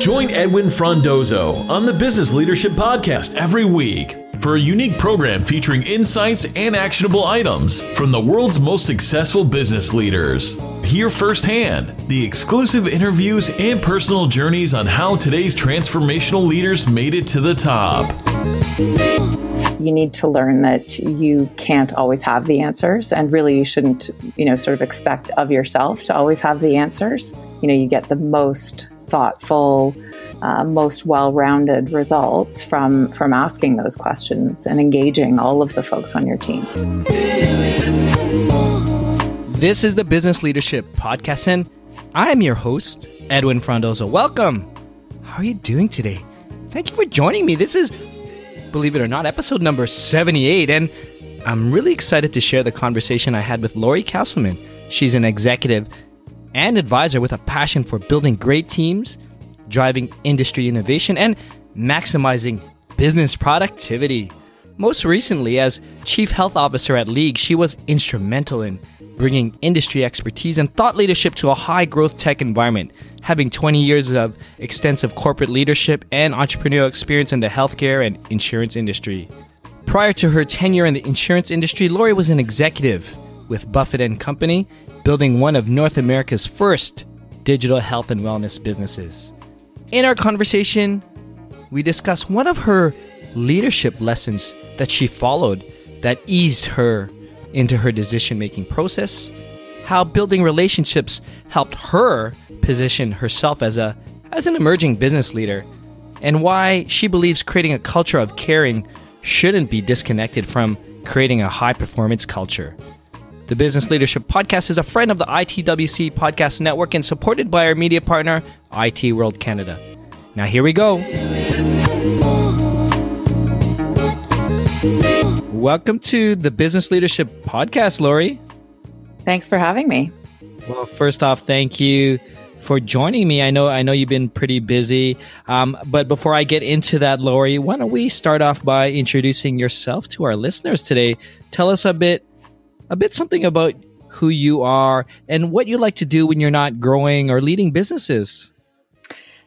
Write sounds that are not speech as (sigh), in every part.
Join Edwin Frondozo on the Business Leadership Podcast every week for a unique program featuring insights and actionable items from the world's most successful business leaders. Hear firsthand the exclusive interviews and personal journeys on how today's transformational leaders made it to the top. You need to learn that you can't always have the answers, and really you shouldn't, you know, sort of expect of yourself to always have the answers. You know, you get the most thoughtful, uh, most well-rounded results from from asking those questions and engaging all of the folks on your team. This is the Business Leadership Podcast, and I'm your host, Edwin Frondozo. Welcome. How are you doing today? Thank you for joining me. This is, believe it or not, episode number 78, and I'm really excited to share the conversation I had with Lori Casselman. She's an executive and advisor with a passion for building great teams, driving industry innovation, and maximizing business productivity. Most recently, as Chief Health Officer at League, she was instrumental in bringing industry expertise and thought leadership to a high growth tech environment, having 20 years of extensive corporate leadership and entrepreneurial experience in the healthcare and insurance industry. Prior to her tenure in the insurance industry, Lori was an executive with Buffett and Company, building one of North America's first digital health and wellness businesses. In our conversation, we discuss one of her leadership lessons that she followed that eased her into her decision making process, how building relationships helped her position herself as a as an emerging business leader, and why she believes creating a culture of caring shouldn't be disconnected from creating a high performance culture. The Business Leadership Podcast is a friend of the ITWC Podcast Network and supported by our media partner, IT World Canada. Now, here we go. Welcome to the Business Leadership Podcast, Lori. Thanks for having me. Well, first off, thank you for joining me. I know I know you've been pretty busy, um, but before I get into that, Lori, why don't we start off by introducing yourself to our listeners today? Tell us a bit a bit something about who you are and what you like to do when you're not growing or leading businesses.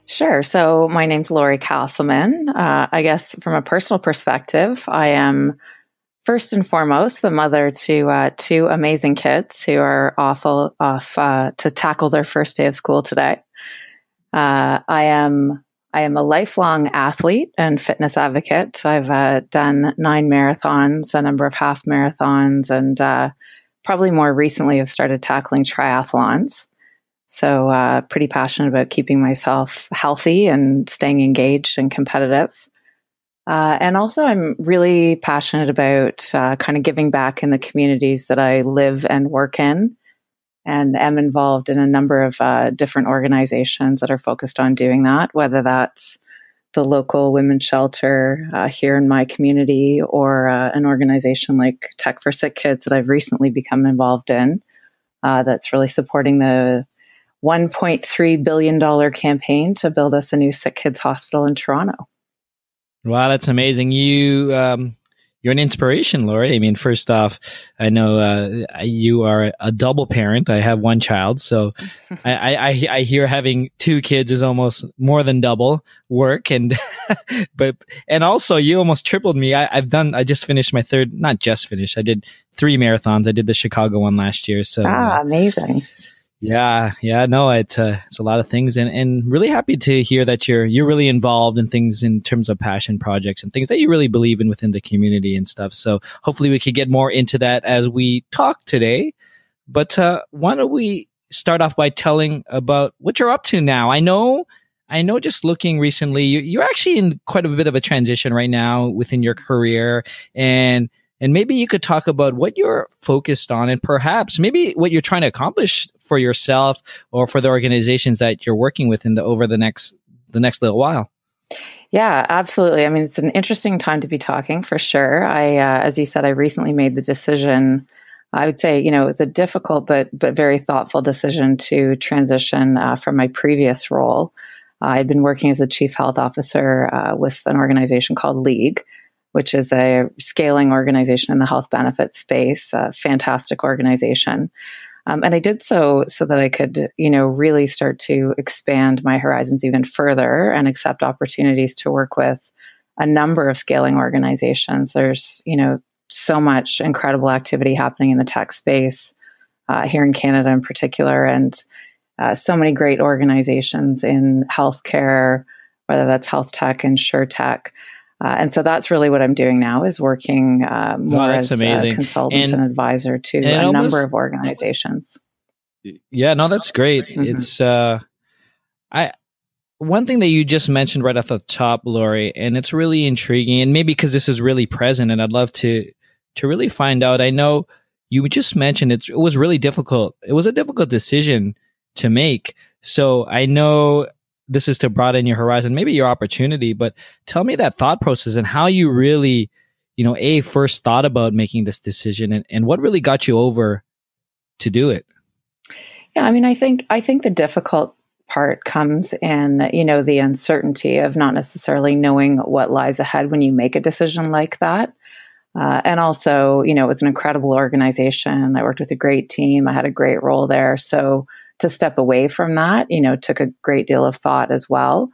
Sure. So my name's Lori Casselman. Uh, I guess from a personal perspective, I am first and foremost the mother to uh, two amazing kids who are awful off uh, to tackle their first day of school today. Uh, I am I am a lifelong athlete and fitness advocate. I've uh, done nine marathons, a number of half marathons, and uh, probably more recently have started tackling triathlons. So, uh, pretty passionate about keeping myself healthy and staying engaged and competitive. Uh, and also, I'm really passionate about uh, kind of giving back in the communities that I live and work in and am involved in a number of uh, different organizations that are focused on doing that, whether that's the local women's shelter uh, here in my community or uh, an organization like Tech for Sick Kids that I've recently become involved in uh, that's really supporting the $1.3 billion campaign to build us a new sick kids hospital in Toronto. Wow, that's amazing. You um, you're an inspiration, Lori. I mean, first off, I know uh, you are a double parent. I have one child, so (laughs) I, I, I hear having two kids is almost more than double work, and (laughs) but and also you almost tripled me. I, I've done. I just finished my third, not just finished. I did three marathons. I did the Chicago one last year. So ah, amazing. Yeah, yeah, no, it's uh, it's a lot of things, and and really happy to hear that you're you're really involved in things in terms of passion projects and things that you really believe in within the community and stuff. So hopefully we could get more into that as we talk today. But uh, why don't we start off by telling about what you're up to now? I know, I know. Just looking recently, you, you're actually in quite a bit of a transition right now within your career, and and maybe you could talk about what you're focused on and perhaps maybe what you're trying to accomplish for yourself or for the organizations that you're working with in the over the next the next little while. Yeah, absolutely. I mean, it's an interesting time to be talking for sure. I, uh, as you said, I recently made the decision. I would say, you know, it was a difficult but but very thoughtful decision to transition uh, from my previous role. Uh, I'd been working as a chief health officer uh, with an organization called League, which is a scaling organization in the health benefits space, a fantastic organization. Um, and I did so so that I could, you know, really start to expand my horizons even further and accept opportunities to work with a number of scaling organizations. There's, you know, so much incredible activity happening in the tech space uh, here in Canada in particular, and uh, so many great organizations in healthcare, whether that's health tech, insure tech. Uh, and so that's really what I'm doing now is working uh, more as amazing. a consultant and, and advisor to and a almost, number of organizations. Yeah, no, that's great. Mm-hmm. It's uh, I one thing that you just mentioned right off the top, Lori, and it's really intriguing, and maybe because this is really present, and I'd love to to really find out. I know you just mentioned it was really difficult. It was a difficult decision to make. So I know this is to broaden your horizon, maybe your opportunity, but tell me that thought process and how you really, you know, a first thought about making this decision and, and what really got you over to do it. Yeah, I mean, I think I think the difficult part comes in, you know, the uncertainty of not necessarily knowing what lies ahead when you make a decision like that. Uh, and also, you know, it was an incredible organization. I worked with a great team. I had a great role there. So to step away from that, you know, took a great deal of thought as well.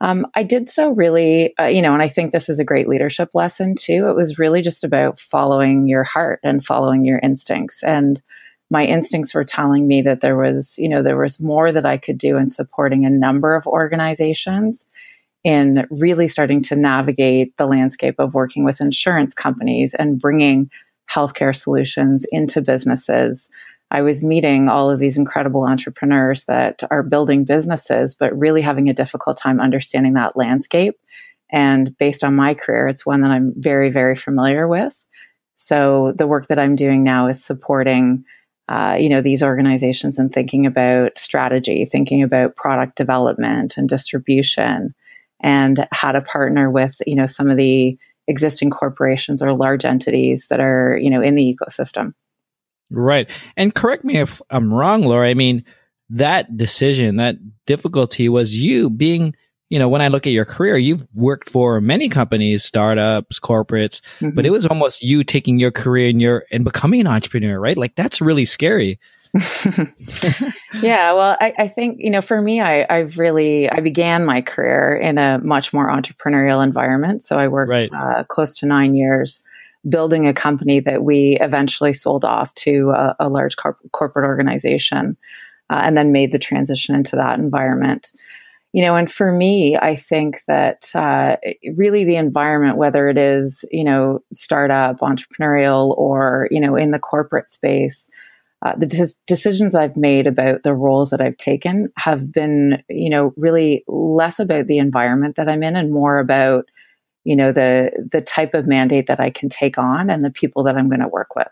Um, I did so really, uh, you know, and I think this is a great leadership lesson too. It was really just about following your heart and following your instincts. And my instincts were telling me that there was, you know, there was more that I could do in supporting a number of organizations in really starting to navigate the landscape of working with insurance companies and bringing healthcare solutions into businesses. I was meeting all of these incredible entrepreneurs that are building businesses, but really having a difficult time understanding that landscape. And based on my career, it's one that I'm very, very familiar with. So the work that I'm doing now is supporting, uh, you know, these organizations and thinking about strategy, thinking about product development and distribution, and how to partner with, you know, some of the existing corporations or large entities that are, you know, in the ecosystem. Right. And correct me if I'm wrong, Laura. I mean, that decision, that difficulty was you being, you know, when I look at your career, you've worked for many companies, startups, corporates, mm-hmm. but it was almost you taking your career and your and becoming an entrepreneur, right? Like that's really scary. (laughs) yeah, well, I, I, think you know, for me, I, have really I began my career in a much more entrepreneurial environment. So I worked right. uh, close to nine years building a company that we eventually sold off to a, a large corporate organization, uh, and then made the transition into that environment. You know, and for me, I think that uh, really the environment, whether it is you know startup, entrepreneurial, or you know in the corporate space uh, the de- decisions I've made about the roles that I've taken have been, you know, really less about the environment that I'm in and more about, you know, the the type of mandate that I can take on and the people that I'm going to work with.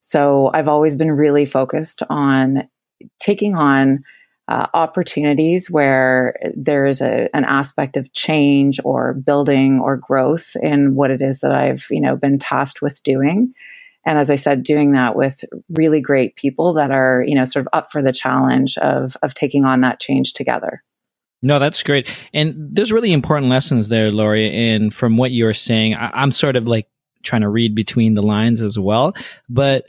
So I've always been really focused on taking on uh, opportunities where there is a, an aspect of change or building or growth in what it is that I've, you know, been tasked with doing and as I said, doing that with really great people that are, you know, sort of up for the challenge of of taking on that change together. No, that's great. And there's really important lessons there, Lori. And from what you're saying, I, am sort of like trying to read between the lines as well. But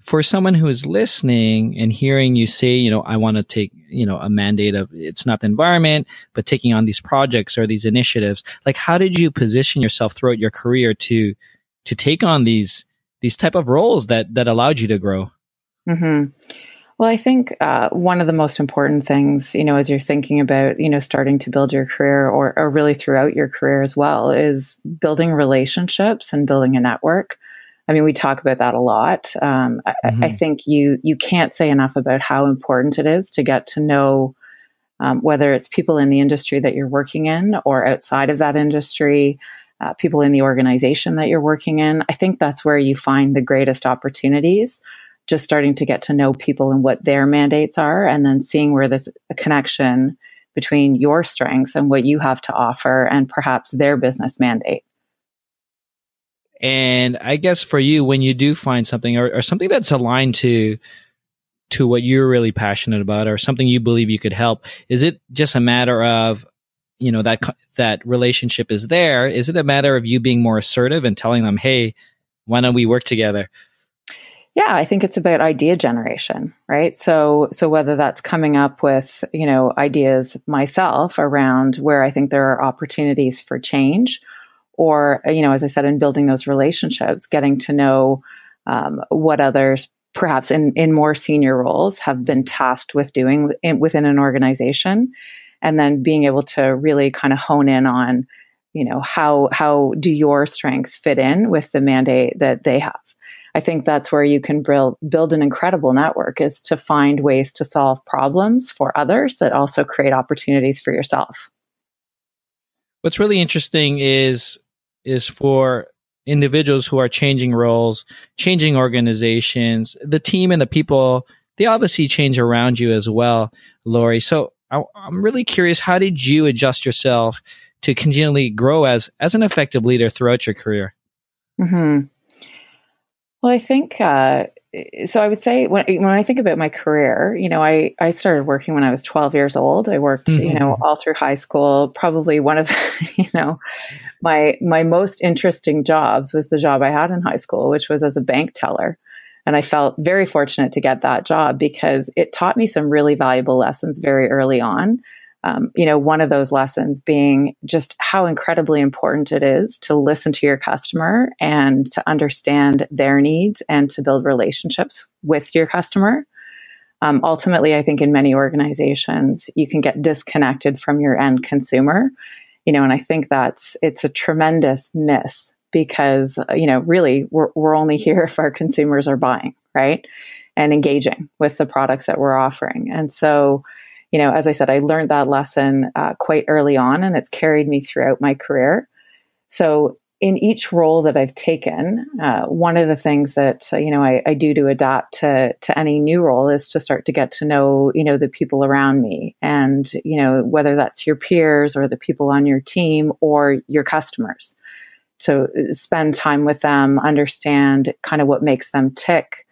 for someone who is listening and hearing you say, you know, I want to take, you know, a mandate of it's not the environment, but taking on these projects or these initiatives, like how did you position yourself throughout your career to to take on these these type of roles that that allowed you to grow? Mm-hmm. Well, I think uh, one of the most important things, you know, as you're thinking about, you know, starting to build your career or, or really throughout your career as well, is building relationships and building a network. I mean, we talk about that a lot. Um, mm-hmm. I, I, think you you can't say enough about how important it is to get to know um, whether it's people in the industry that you're working in or outside of that industry, uh, people in the organization that you're working in. I think that's where you find the greatest opportunities. Just starting to get to know people and what their mandates are, and then seeing where there's a connection between your strengths and what you have to offer and perhaps their business mandate. And I guess for you, when you do find something or, or, something that's aligned to to what you're really passionate about or something you believe you could help, is it just a matter of you know that that relationship is there is it a matter of you being more assertive and telling them hey why don't we work together Yeah, I think it's about idea generation, right? So, so whether that's coming up with, you know, ideas myself around where I think there are opportunities for change, or, you know, as I said, in building those relationships, getting to know um, what others, perhaps in, in more senior roles, have been tasked with doing in, within an organization, and then being able to really kind of hone in on, you know, how how do your strengths fit in with the mandate that they have I think that's where you can build, build an incredible network is to find ways to solve problems for others that also create opportunities for yourself. What's really interesting is is for individuals who are changing roles, changing organizations, the team and the people, they obviously change around you as well, Lori. So I, am really curious, how did you adjust yourself to continually grow as as an effective leader throughout your career? Mm-hmm. Well, I think uh, so. I would say when when I think about my career, you know, I I started working when I was 12 years old. I worked, mm-hmm. you know, mm-hmm. all through high school. Probably one of, (laughs) you know, my my most interesting jobs was the job I had in high school, which was as a bank teller. And I felt very fortunate to get that job because it taught me some really valuable lessons very early on um, you know, one of those lessons being just how incredibly important it is to listen to your customer and to understand their needs and to build relationships with your customer. Um, ultimately, I think in many organizations, you can get disconnected from your end consumer, you know, and I think that's it's a tremendous miss because you know, really, we're we're only here (laughs) if our consumers are buying, right, and engaging with the products that we're offering, and so you know, as I said, I learned that lesson uh, quite early on and it's carried me throughout my career. So, in each role that I've taken, uh, one of the things that uh, you know I, I, do to adapt to to any new role is to start to get to know you know the people around me, and you know whether that's your peers or the people on your team or your customers. To uh, spend time with them, understand kind of what makes them tick,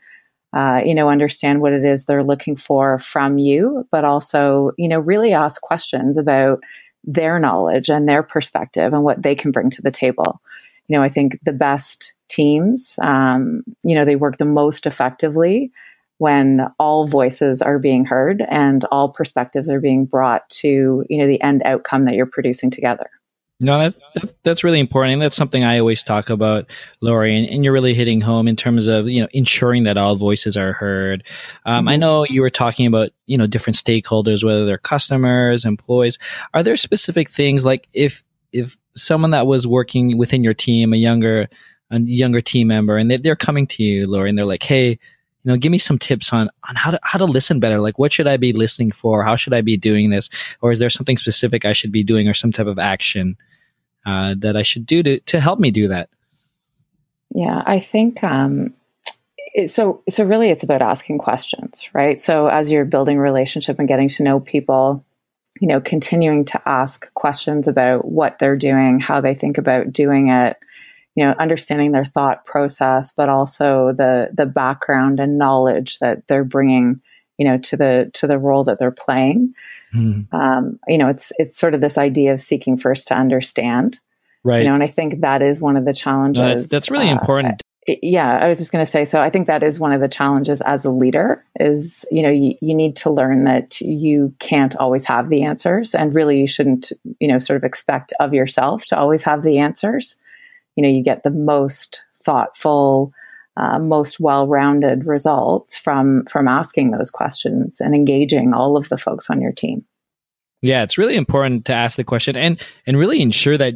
uh, you know, understand what it is they're looking for from you, but also, you know, really ask questions about their knowledge and their perspective and what they can bring to the table. You know, I think the best teams, um, you know, they work the most effectively when all voices are being heard and all perspectives are being brought to, you know, the end outcome that you're producing together. No, that's, that, that's really important. And that's something I always talk about, Lori. And, and, you're really hitting home in terms of, you know, ensuring that all voices are heard. Um, I mm-hmm. know you were talking about, you know, different stakeholders, whether they're customers, employees. Are there specific things like if, if someone that was working within your team, a younger, a younger team member, and they, they're coming to you, Lori, and they're like, hey, you know, give me some tips on on how to how to listen better. Like, what should I be listening for? How should I be doing this? Or is there something specific I should be doing, or some type of action uh, that I should do to to help me do that? Yeah, I think um, so. So really, it's about asking questions, right? So as you're building relationship and getting to know people, you know, continuing to ask questions about what they're doing, how they think about doing it you know understanding their thought process but also the the background and knowledge that they're bringing you know to the to the role that they're playing. Mm. um, you know it's it's sort of this idea of seeking first to understand. Right. you know and i think that is one of the challenges no, that's, that's, really uh, important. Yeah i was just going to say so i think that is one of the challenges as a leader is you know you, you need to learn that you can't always have the answers and really you shouldn't you know sort of expect of yourself to always have the answers you know you get the most thoughtful uh, most well-rounded results from from asking those questions and engaging all of the folks on your team. Yeah it's really important to ask the question and and really ensure that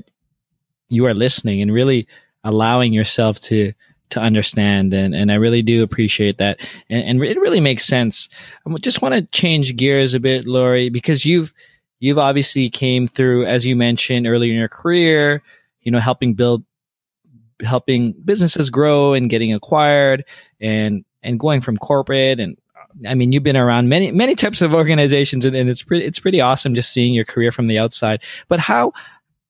you are listening and really allowing yourself to to understand. And, and I really do appreciate that. And, and it really makes sense. I just want to change gears a bit Lori because you've you've obviously came through as you mentioned earlier in your career you know helping build helping businesses grow and getting acquired and and going from corporate and I mean you've been around many many types of organizations and, and it's pretty it's pretty awesome just seeing your career from the outside. But how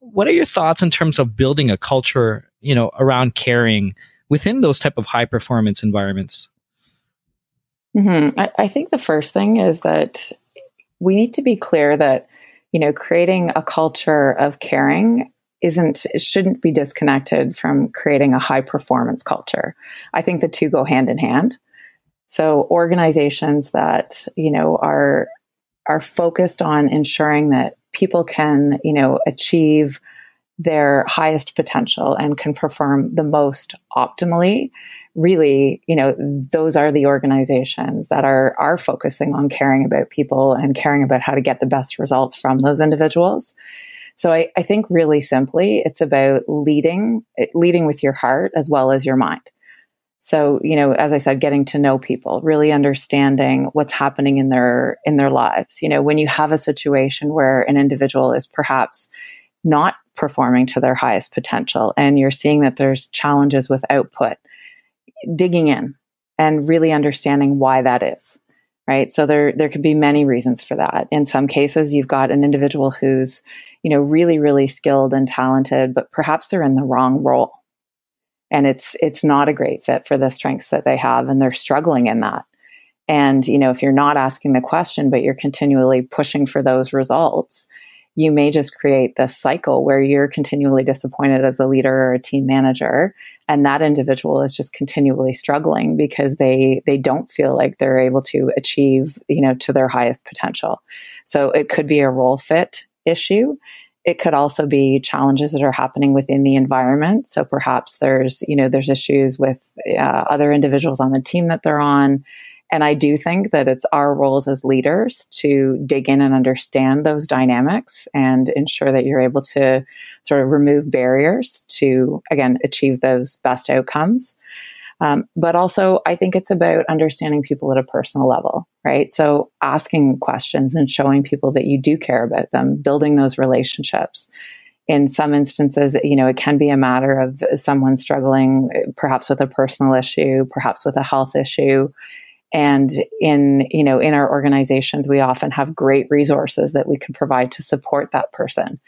what are your thoughts in terms of building a culture, you know, around caring within those type of high performance environments? Mm-hmm. I, I think the first thing is that we need to be clear that you know creating a culture of caring isn't shouldn't be disconnected from creating a high performance culture. I think the two go hand in hand. So organizations that, you know, are are focused on ensuring that people can, you know, achieve their highest potential and can perform the most optimally really you know those are the organizations that are are focusing on caring about people and caring about how to get the best results from those individuals so I, I think really simply it's about leading leading with your heart as well as your mind. So you know as i said getting to know people really understanding what's happening in their in their lives. You know when you have a situation where an individual is perhaps not performing to their highest potential and you're seeing that there's challenges with output digging in and really understanding why that is right? So there there could be many reasons for that. In some cases you've got an individual who's you know really really skilled and talented but perhaps they're in the wrong role. And it's it's not a great fit for the strengths that they have and they're struggling in that. And you know if you're not asking the question but you're continually pushing for those results you may just create this cycle where you're continually disappointed as a leader or a team manager and that individual is just continually struggling because they they don't feel like they're able to achieve you know to their highest potential. So it could be a role fit issue. It could also be challenges that are happening within the environment. So perhaps there's you know there's issues with uh, other individuals on the team that they're on and I do think that it's our roles as leaders to dig in and understand those dynamics and ensure that you're able to sort of remove barriers to, again, achieve those best outcomes. Um, but also, I think it's about understanding people at a personal level, right? So asking questions and showing people that you do care about them, building those relationships. In some instances, you know, it can be a matter of someone struggling perhaps with a personal issue, perhaps with a health issue and in, you know, in our organizations, we often have great resources that we can provide to support that person.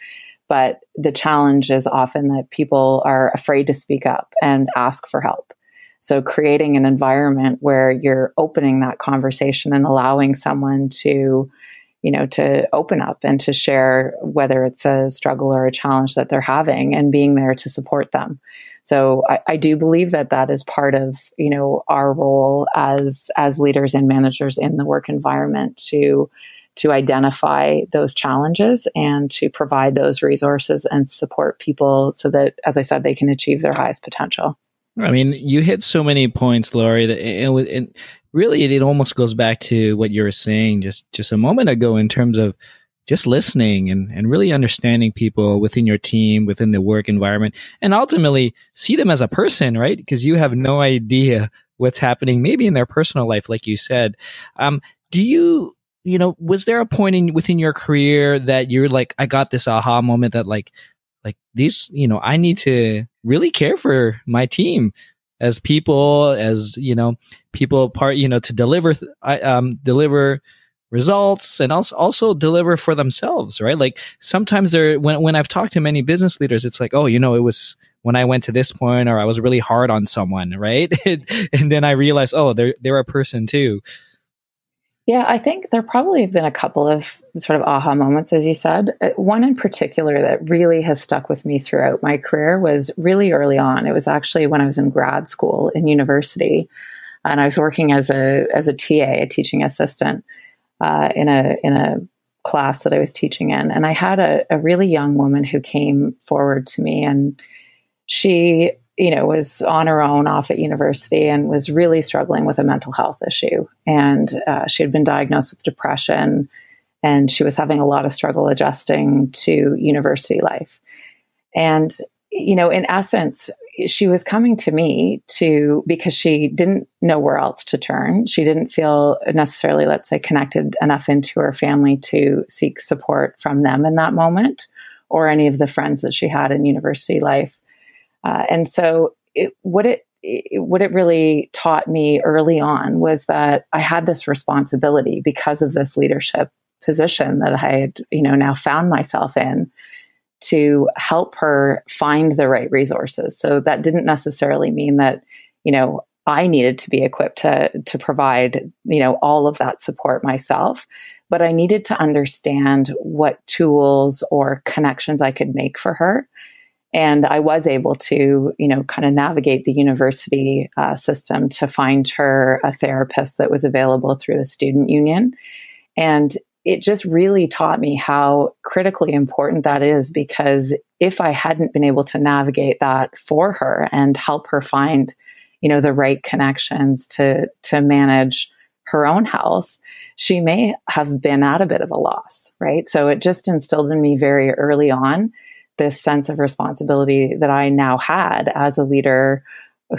But the challenge is often that people are afraid to speak up and ask for help. So creating an environment where you're opening that conversation and allowing someone to, you know, to open up and to share whether it's a struggle or a challenge that they're having and being there to support them. So I, I, do believe that that is part of you know our role as as leaders and managers in the work environment to to identify those challenges and to provide those resources and support people so that, as I said, they can achieve their highest potential. I mean, you hit so many points, Lori. That it, it, really it, it almost goes back to what you were saying just just a moment ago in terms of just listening and, and really understanding people within your team, within the work environment, and ultimately see them as a person, right? Because you have no idea what's happening, maybe in their personal life, like you said. Um, do you, you know, was there a point in within your career that you're like, I got this aha moment that like, like these, you know, I need to really care for my team as people, as you know, people part, you know, to deliver, um, deliver results and also also deliver for themselves right? Like sometimes they're when, when i've talked to many business leaders it's like oh you know it was when i went to this point or i was really hard on someone right? (laughs) And then i realized oh they're they're a person too yeah i think there probably have been a couple of sort of aha moments as you said. Uh, one in particular that really has stuck with me throughout my career was really early on. It was actually when i was in grad school in university and i was working as a as a ta a teaching assistant uh, in a in a class that I was teaching in, and I had a, a really young woman who came forward to me, and she you know was on her own off at university and was really struggling with a mental health issue, and uh, she had been diagnosed with depression, and she was having a lot of struggle adjusting to university life, and you know in essence she was coming to me to because she didn't know where else to turn. She didn't feel necessarily, let's say, connected enough into her family to seek support from them in that moment or any of the friends that she had in university life. Uh, and so, it, what it what it really taught me early on was that I had this responsibility because of this leadership position that I had, you know, now found myself in to help her find the right resources. So that didn't necessarily mean that, you know, I needed to be equipped to to provide, you know, all of that support myself, but I needed to understand what tools or connections I could make for her And I was able to, you know, kind of navigate the university uh, system to find her a therapist that was available through the student union. And it just really taught me how critically important that is because if I hadn't been able to navigate that for her and help her find, you know, the right connections to to manage her own health, she may have been at a bit of a loss, right? So it just instilled in me very early on this sense of responsibility that I now had as a leader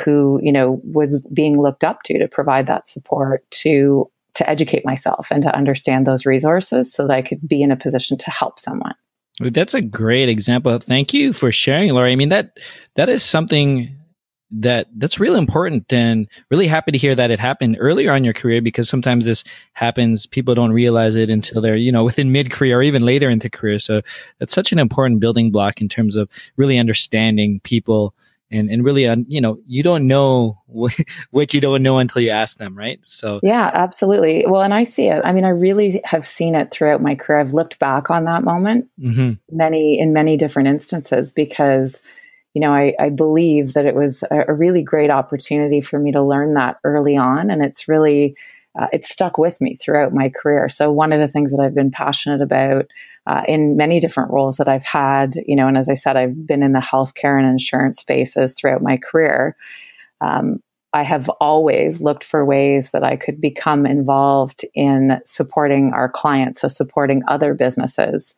who, you know, was being looked up to to provide that support to to educate myself and to understand those resources so that I could be in a position to help someone. That's a great example. Thank you for sharing, Lori. I mean that that is something that that's really important and really happy to hear that it happened earlier on your career because sometimes this happens people don't realize it until they're you know within mid career or even later into career. So that's such an important building block in terms of really understanding people and and really uh, you know you don't know (laughs) what you don't know until you ask them right? So yeah absolutely. Well and i see it. I mean i really have seen it throughout my career. I've looked back on that moment mm-hmm. many in many different instances because you know i, I believe that it was a, a, really great opportunity for me to learn that early on and it's really uh, it's stuck with me throughout my career so one of the things that i've been passionate about uh, in many different roles that I've had, you know, and as I said, I've been in the healthcare and insurance spaces throughout my career. Um, I have always looked for ways that I could become involved in supporting our clients, so supporting other businesses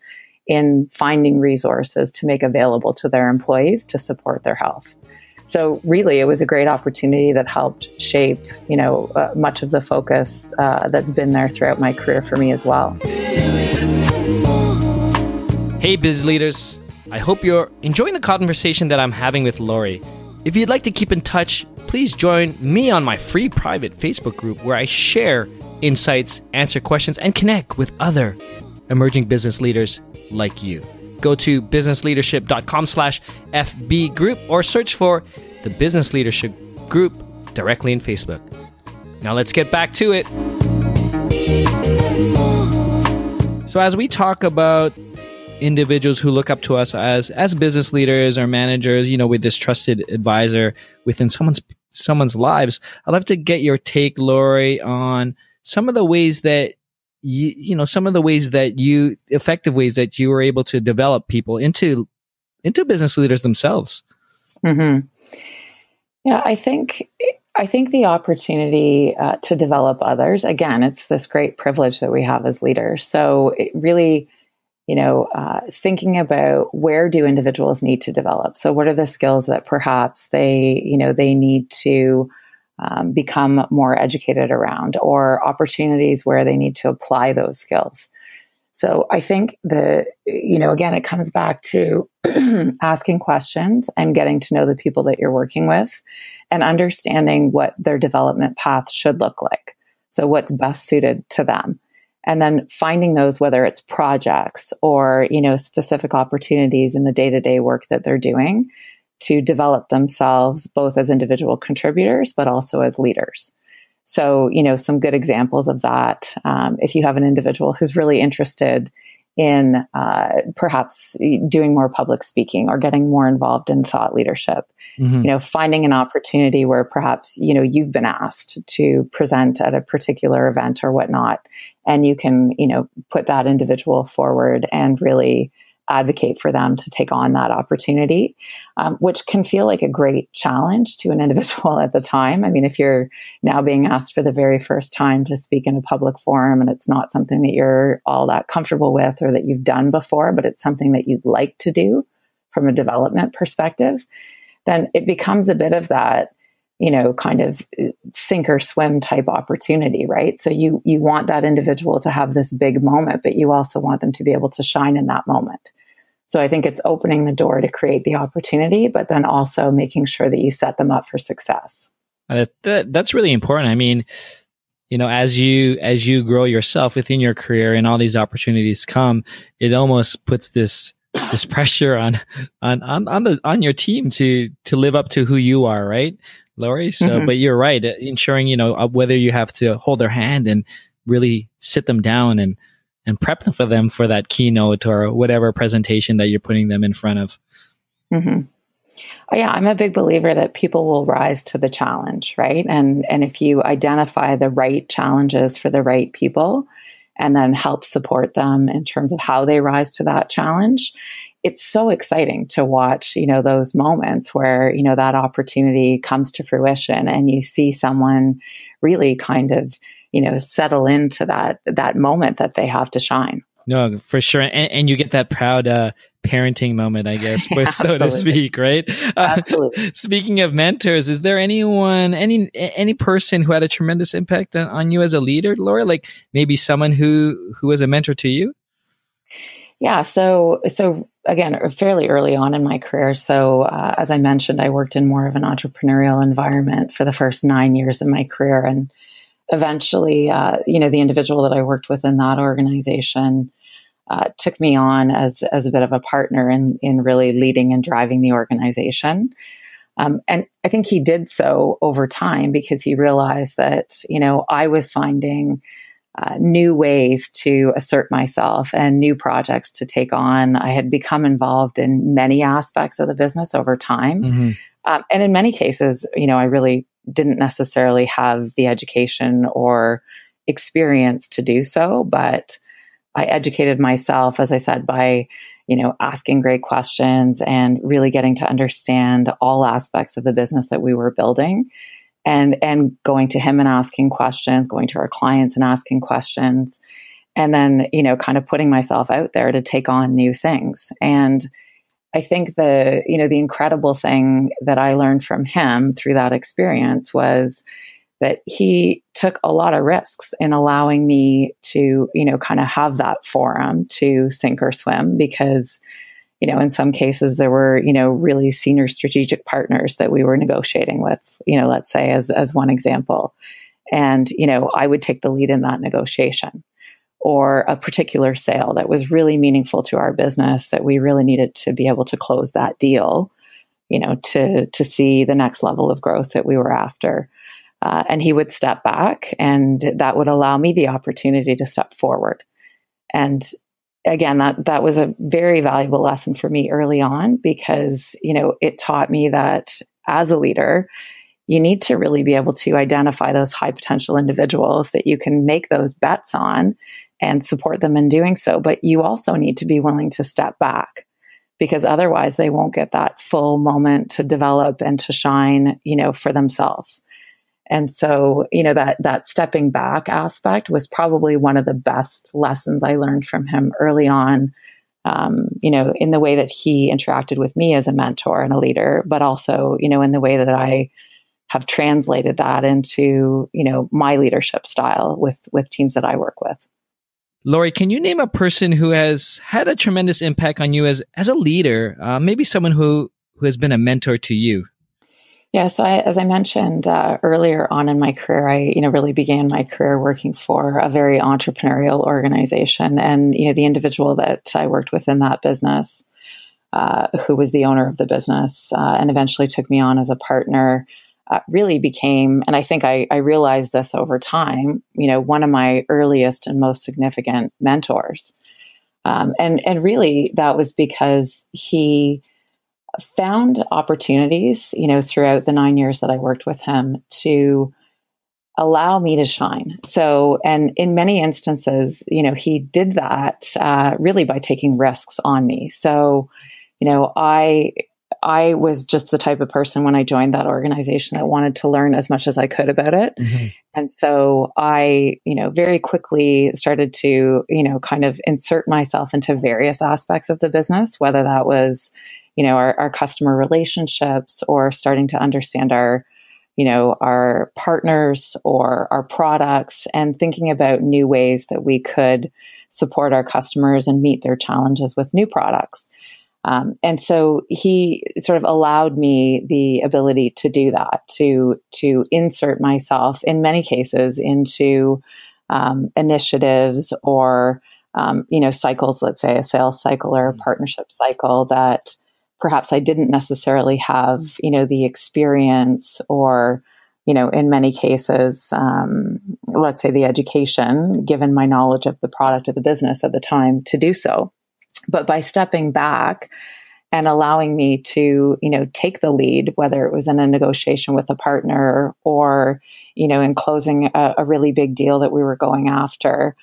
in finding resources to make available to their employees to support their health. So really, it was a great opportunity that helped shape, you know, uh, much of the focus uh, that's been there throughout my career for me as well. Hey, biz leaders. I hope you're enjoying the conversation that I'm having with Lori. If you'd like to keep in touch, please join me on my free private Facebook group where I share insights, answer questions, and connect with other emerging business leaders like you. Go to businessleadership.com slash FB group or search for the Business Leadership Group directly in Facebook. Now let's get back to it. So, as we talk about individuals who look up to us as as business leaders or managers, you know, with this trusted advisor within someone's someone's lives. I'd love to get your take, Lori, on some of the ways that you you know some of the ways that you effective ways that you were able to develop people into into business leaders themselves. Mm-hmm. Yeah, I think I think the opportunity uh, to develop others again, it's this great privilege that we have as leaders. So really you know, uh, thinking about where do individuals need to develop. So, what are the skills that perhaps they, you know, they need to um, become more educated around, or opportunities where they need to apply those skills. So, I think the, you know, again, it comes back to (clears throat) asking questions and getting to know the people that you're working with, and understanding what their development path should look like. So, what's best suited to them and then finding those whether it's projects or you know specific opportunities in the day-to-day work that they're doing to develop themselves both as individual contributors but also as leaders so you know some good examples of that um, if you have an individual who's really interested in uh, perhaps doing more public speaking or getting more involved in thought leadership mm-hmm. you know finding an opportunity where perhaps you know you've been asked to present at a particular event or whatnot and you can you know put that individual forward and really advocate for them to take on that opportunity, um, which can feel like a great challenge to an (laughs) individual at the time. I mean, if you're now being asked for the very first time to speak in a public forum and it's not something that you're all that comfortable with or that you've done before, but it's something that you'd like to do from a development perspective, then it becomes a bit of that you know kind of sink or swim type opportunity right? So you you want that individual to have this big moment but you also want them to be able to shine in that moment. So i think it's opening the door to create the opportunity but then also making sure that you set them up for success. Uh, that, that's really important. I mean you know as you as you grow yourself within your career and all these opportunities come it almost puts this this (laughs) pressure on on on on the on your team to to live up to who you are right Lori. So, mm-hmm. but you're right, uh, ensuring you know uh, whether you have to hold their hand and really sit them down and and prep them for them for that keynote or whatever presentation that you're putting them in front of. Mm-hmm. Oh, yeah, I'm a big believer that people will rise to the challenge, right? And and if you identify the right challenges for the right people and then help support them in terms of how they rise to that challenge, it's so exciting to watch, you know, those moments where, you know, that opportunity comes to fruition and you see someone really kind of, you know, settle into that that moment that they have to shine. No, for sure, and, and you get that proud uh, parenting moment, I guess, (laughs) so to speak, right? Uh, Absolutely. (laughs) speaking of mentors, is there anyone, any any person who had a tremendous impact on, on you as a leader, Laura? Like maybe someone who who was a mentor to you? Yeah. So so again, fairly early on in my career. So uh, as I mentioned, I worked in more of an entrepreneurial environment for the first nine years of my career, and eventually, uh, you know, the individual that I worked with in that organization uh, took me on as as a bit of a partner in in really leading and driving the organization. Um, and I think he did so over time because he realized that you know I was finding uh, new ways to assert myself and new projects to take on. I had become involved in many aspects of the business over time. Mm-hmm. Um, and in many cases, you know, I really didn't necessarily have the education or experience to do so, but I educated myself, as I said, by you know asking great questions and really getting to understand all aspects of the business that we were building and and going to him and asking questions going to our clients and asking questions and then you know kind of putting myself out there to take on new things. And i think the you know the incredible thing that i learned from him through that experience was that he took a lot of risks in allowing me to, you know, kind of have that forum to sink or swim because, you know, in some cases there were, you know, really senior strategic partners that we were negotiating with, you know, let's say as, as one example. And, you know, I would take the lead in that negotiation or a particular sale that was really meaningful to our business that we really needed to be able to close that deal, you know, to, to see the next level of growth that we were after. Uh, and he would step back, and that would allow me the opportunity to step forward. And again, that that was a very valuable lesson for me early on because you know it taught me that as a leader, you need to really be able to identify those high potential individuals that you can make those bets on and support them in doing so. But you also need to be willing to step back because otherwise they won't get that full moment to develop and to shine, you know, for themselves. And so, you know, that that stepping back aspect was probably one of the best lessons I learned from him early on. Um, you know, in the way that he interacted with me as a mentor and a leader, but also, you know, in the way that I have translated that into, you know, my leadership style with with teams that I work with. Lori, can you name a person who has had a tremendous impact on you as as a leader? Uh, maybe someone who who has been a mentor to you. Yeah, so I, as I mentioned uh, earlier on in my career, I you know really began my career working for a very entrepreneurial organization, and you know the individual that I worked with in that business, uh, who was the owner of the business, uh, and eventually took me on as a partner, uh, really became, and I think I, I realized this over time, you know, one of my earliest and most significant mentors, um, and and really that was because he found opportunities, you know, throughout the nine years that I worked with him to allow me to shine. So, and in many instances, you know, he did that uh, really by taking risks on me. So, you know, I I was just the type of person when I joined that organization that wanted to learn as much as I could about it. Mm-hmm. And so I, you know, very quickly started to, you know, kind of insert myself into various aspects of the business, whether that was, you know, our, our customer relationships or starting to understand our, you know, our partners or our products and thinking about new ways that we could support our customers and meet their challenges with new products. Um, and so he sort of allowed me the ability to do that, to to insert myself in many cases into um, initiatives or um, you know cycles, let's say a sales cycle or a partnership cycle that perhaps I didn't necessarily have, you know, the experience or, you know, in many cases, um, let's say the education, given my knowledge of the product of the business at the time to do so. But by stepping back and allowing me to, you know, take the lead, whether it was in a negotiation with a partner or, you know, in closing a, a really big deal that we were going after.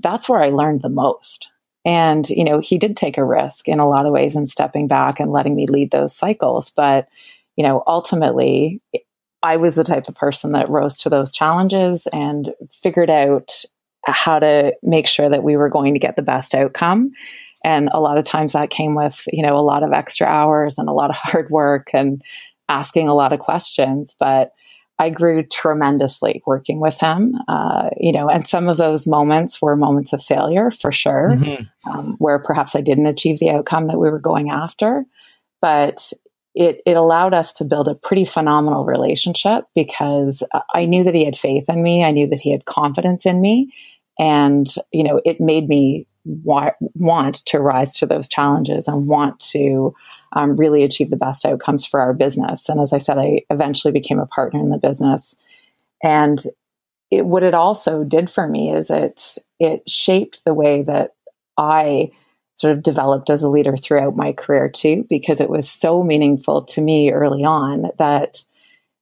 That's where I learned the most. And, you know, he did take a risk in a lot of ways in stepping back and letting me lead those cycles. But, you know, ultimately, I was the type of person that rose to those challenges and figured out how to make sure that we were going to get the best outcome and a lot of times that came with, you know, a lot of extra hours and a lot of (laughs) hard work and asking a lot of questions. But I grew tremendously working with him, uh, you know, and some of those moments were moments of failure for sure, mm-hmm. um, where perhaps I didn't achieve the outcome that we were going after. But it, it allowed us to build a pretty phenomenal relationship because I knew that he had faith in me. I knew that he had confidence in me. And, you know, it made me wa- want to rise to those challenges and want to um, really achieve the best outcomes for our business. And as I said, I eventually became a partner in the business. And it, what it also did for me is it it shaped the way that I sort of developed as a leader throughout my career too, because it was so meaningful to me early on that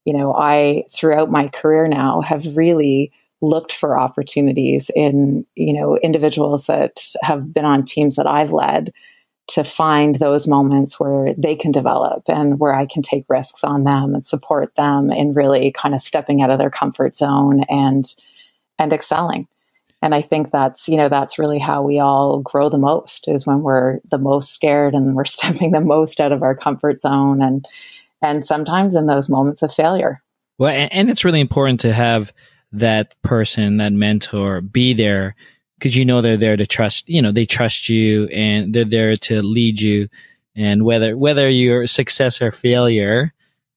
you know I throughout my career now have really looked for opportunities in you know individuals that have been on teams that I've led to find those moments where they can develop and where I can take risks on them and support them in really kind of stepping out of their comfort zone and and excelling. And I think that's, you know, that's really how we all grow the most is when we're the most scared and we're (laughs) stepping the most out of our comfort zone and and sometimes in those moments of failure. Well, and, it's really important to have that person, that mentor, be there because you know they're there to trust. You know they trust you and they're there to lead you. And whether whether you're success or failure,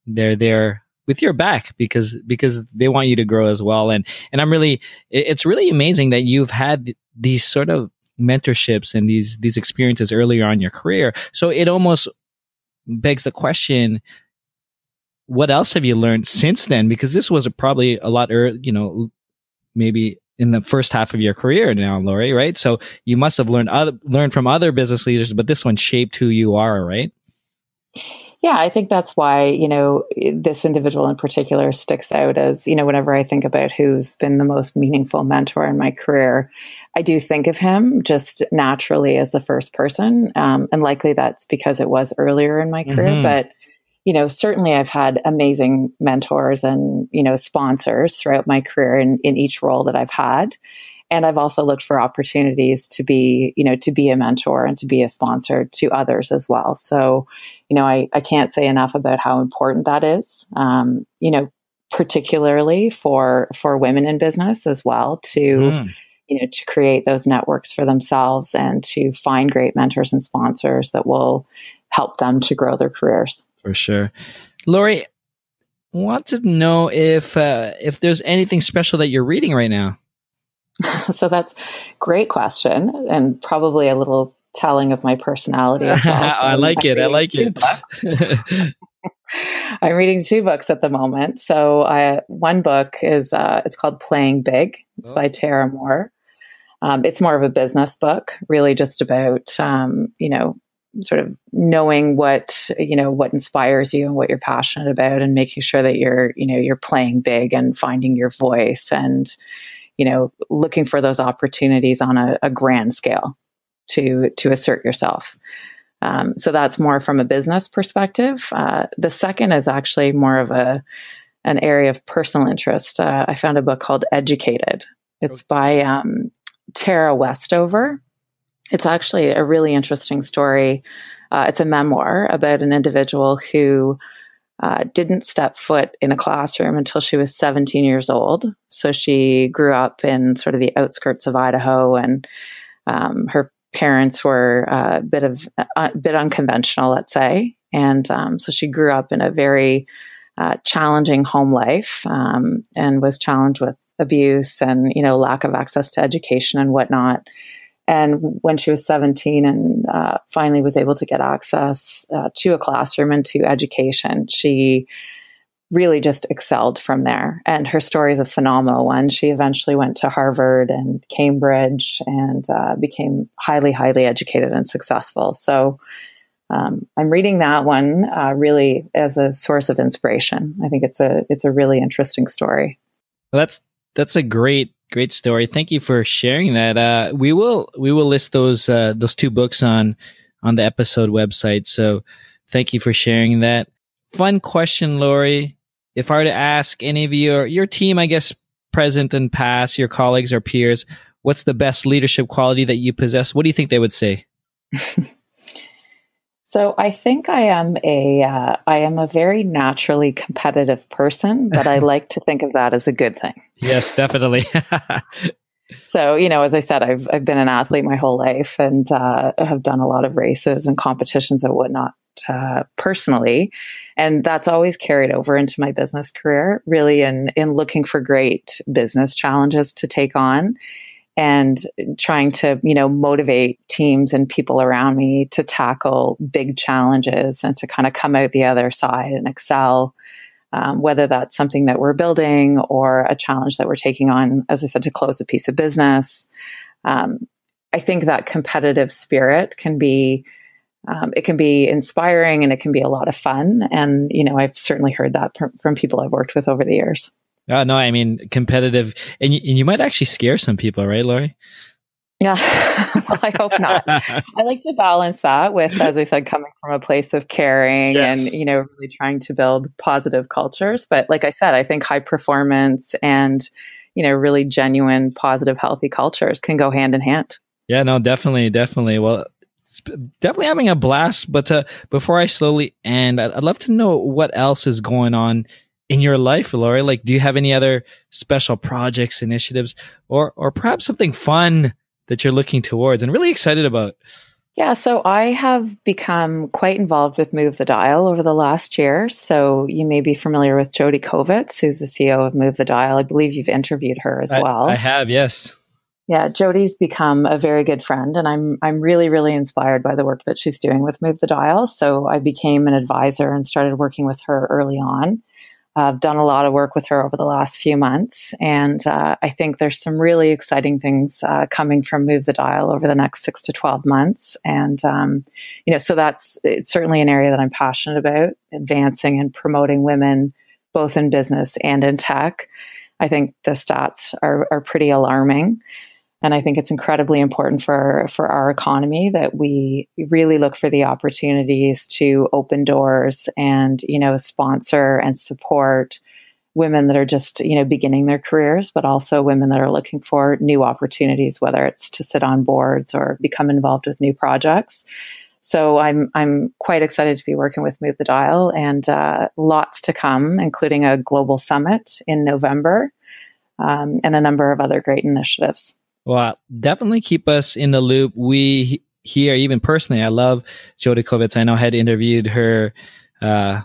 they're there with your back because because they want you to grow as well. And and I'm really it's really amazing that you've had these sort of mentorships and these these experiences earlier on your career. So it almost begs the question what else have you learned since then? Because this was a, probably a lot early, you know, maybe in the first half of your career now, Lori, right? So you must have learned other, learned from other business leaders, but this one shaped who you are, right? Yeah, I think that's why, you know, this individual in particular sticks out as, you know, whenever I think about who's been the most meaningful mentor in my career, I do think of him just naturally as the first person. Um, and likely that's because it was earlier in my career. Mm-hmm. But you know, certainly I've had amazing mentors and, you know, sponsors throughout my career in, in each role that I've had. And I've also looked for opportunities to be, you know, to be a mentor and to be a sponsor to others as well. So, you know, I, I can't say enough about how important that is. Um, you know, particularly for for women in business as well to mm. you know to create those networks for themselves and to find great mentors and sponsors that will help them to grow their careers for sure. Lori, want to know if uh, if there's anything special that you're reading right now. (laughs) so that's great question, and probably a little telling of my personality as well. (laughs) So I like it. I like it. (laughs) I'm reading two books at the moment. So I, one book is uh, it's called Playing Big. It's oh. by Tara Mohr. Um, it's more of a business book, really just about um, you know sort of knowing what you know what inspires you and what you're passionate about and making sure that you're you know you're playing big and finding your voice and you know looking for those opportunities on a, a grand scale to to assert yourself. Um, so that's more from a business perspective. Uh, the second is actually more of a an area of personal interest. Uh, i found a book called educated. It's by um, tara westover it's actually a really interesting story. Uh, it's a memoir about an individual who uh, didn't step foot in a classroom until she was 17 years old. So she grew up in sort of the outskirts of Idaho, and um, her parents were uh, a bit of a uh, bit unconventional, let's say. And um, so she grew up in a very uh, challenging home life um, and was challenged with abuse and you know lack of access to education and whatnot. And when she was 17 and uh, finally was able to get access uh, to a classroom and to education, she really just excelled from there. And her story is a phenomenal one. She eventually went to Harvard and Cambridge and uh, became highly, highly educated and successful. So, um, I'm reading that one uh, really as a source of inspiration. I think it's a it's a really interesting story. Well, that's that's a great great story. Thank you for sharing that. Uh, we will we will list those uh, those two books on on the episode website. So thank you for sharing that. Fun question, Lori. If I were to ask any of your your team, I guess present and past, your colleagues or peers, what's the best leadership quality that you possess? What do you think they would say? (laughs) so I think I am a uh, I am a very naturally competitive person, but I (laughs) like to think of that as a good thing. Yes, definitely. (laughs) so you know, as I said, I've I've been an athlete my whole life and uh, have done a lot of races and competitions and whatnot uh, personally, and that's always carried over into my business career. Really, in in looking for great business challenges to take on and trying to you know motivate teams and people around me to tackle big challenges and to kind of come out the other side and excel um, whether that's something that we're building or a challenge that we're taking on as i said to close a piece of business. Um, i think that competitive spirit can be um, it can be inspiring and it can be a lot of fun. And you know i've certainly heard that from people i've worked with over the years uh, no, I mean competitive, and you, and you might actually scare some people, right, Lori? Yeah, (laughs) well, I hope not. (laughs) I like to balance that with, as I said, coming from a place of caring yes. and you know really trying to build positive cultures. But like I said, I think high performance and you know really genuine, positive, healthy cultures can go hand in hand. Yeah, no, definitely, definitely. Well, definitely having a blast. But uh, before I slowly end, I'd, I'd love to know what else is going on in your life, Lori? Like, do you have any other special projects, initiatives, or or perhaps something fun that you're looking towards and really excited about? Yeah, so I have become quite involved with Move the Dial over the last year. So you may be familiar with Jodi Kovitz, who's the CEO of Move the Dial. I believe you've interviewed her as I, well. I have, yes. Yeah, Jodi's become a very good friend, and I'm I'm really really inspired by the work that she's doing with Move the Dial. So I became an advisor and started working with her early on. I've done a lot of work with her over the last few months, and uh, I think there's some really exciting things uh, coming from Move the Dial over the next six to twelve months. And um, you know, so that's it's certainly an area that I'm passionate about, advancing and promoting women both in business and in tech. I think the stats are, are pretty alarming. And I think it's incredibly important for, for our economy that we really look for the opportunities to open doors and, you know, sponsor and support women that are just, you know, beginning their careers, but also women that are looking for new opportunities, whether it's to sit on boards or become involved with new projects. So I'm I'm quite excited to be working with Move the Dial and uh, lots to come, including a global summit in November um, and a number of other great initiatives. Well, definitely keep us in the loop. We here, even personally, I love Jodi Kovitz. I know I had interviewed her uh,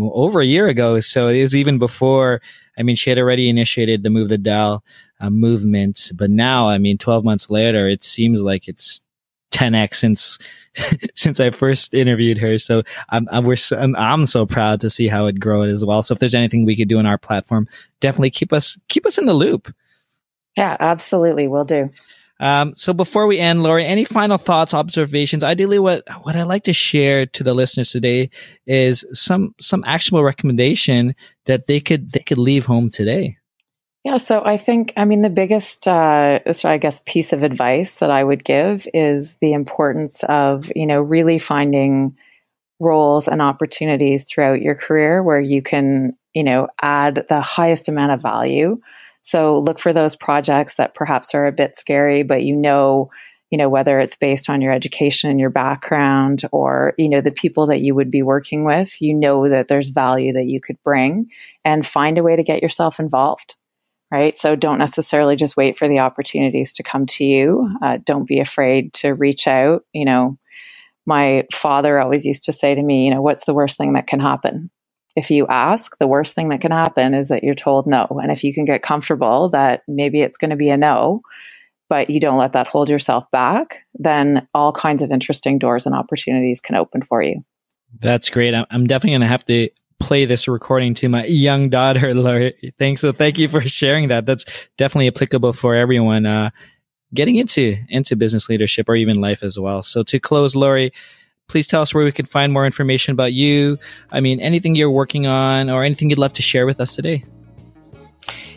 over a year ago. So it was even before, I mean, she had already initiated the Move the Dial uh, movement. But now, I mean, 12 months later, it seems like it's 10x since (laughs) since I first interviewed her. So I'm I'm, we're so, I'm, I'm so proud to see how it grows as well. So if there's anything we could do on our platform, definitely keep us keep us in the loop. Yeah, absolutely. We'll do. Um, so before we end, Lori, any final thoughts, observations? Ideally, what what I'd like to share to the listeners today is some some actionable recommendation that they could they could leave home today. Yeah, so I think I mean the biggest, uh, I guess, piece of advice that I would give is the importance of you know really finding roles and opportunities throughout your career where you can you know add the highest amount of value so look for those projects that perhaps are a bit scary, but you know, you know, whether it's based on your education your background or, you know, the people that you would be working with, you know that there's value that you could bring and find a way to get yourself involved. Right. So don't necessarily just wait for the opportunities to come to you. Uh, don't be afraid to reach out. You know, my father always used to say to me, you know, what's the worst thing that can happen? If you ask, the worst thing that can happen is that you're told no. And if you can get comfortable that maybe it's going to be a no, but you don't let that hold yourself back, then all kinds of interesting doors and opportunities can open for you. That's great. I'm definitely going to have to play this recording to my young daughter, (laughs) Lori. Thanks. So thank you for sharing that. That's definitely applicable for everyone uh, getting into into business leadership or even life as well. So to close, Lori, please tell us where we can find more information about you. I mean, anything you're working on or anything you'd love to share with us today.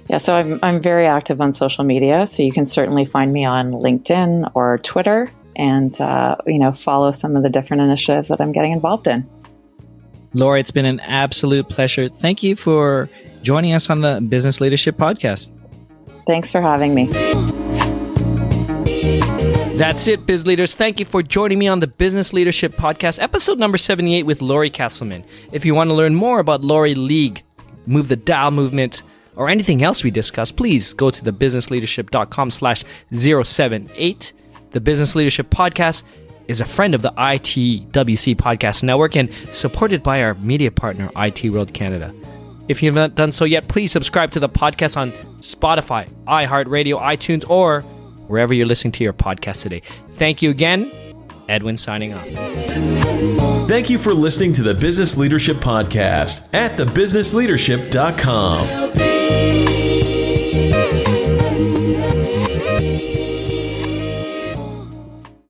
Yeah, so I'm, I'm very active on social media. So you can certainly find me on LinkedIn or Twitter and, uh, you know, follow some of the different initiatives that I'm getting involved in. Laura, it's been an absolute pleasure. Thank you for joining us on the Business Leadership Podcast. Thanks for having me. That's it, biz leaders. Thank you for joining me on the Business Leadership Podcast, episode number 78 with Lori Casselman. If you want to learn more about Lori League, Move the Dial movement, or anything else we discuss, please go to thebusinessleadership.com slash 078. The Business Leadership Podcast is a friend of the ITWC Podcast Network and supported by our media partner, IT World Canada. If you haven't done so yet, please subscribe to the podcast on Spotify, iHeartRadio, iTunes, or wherever you're listening to your podcast today. Thank you again. Edwin signing off. Thank you for listening to the Business Leadership Podcast at thebusinessleadership.com.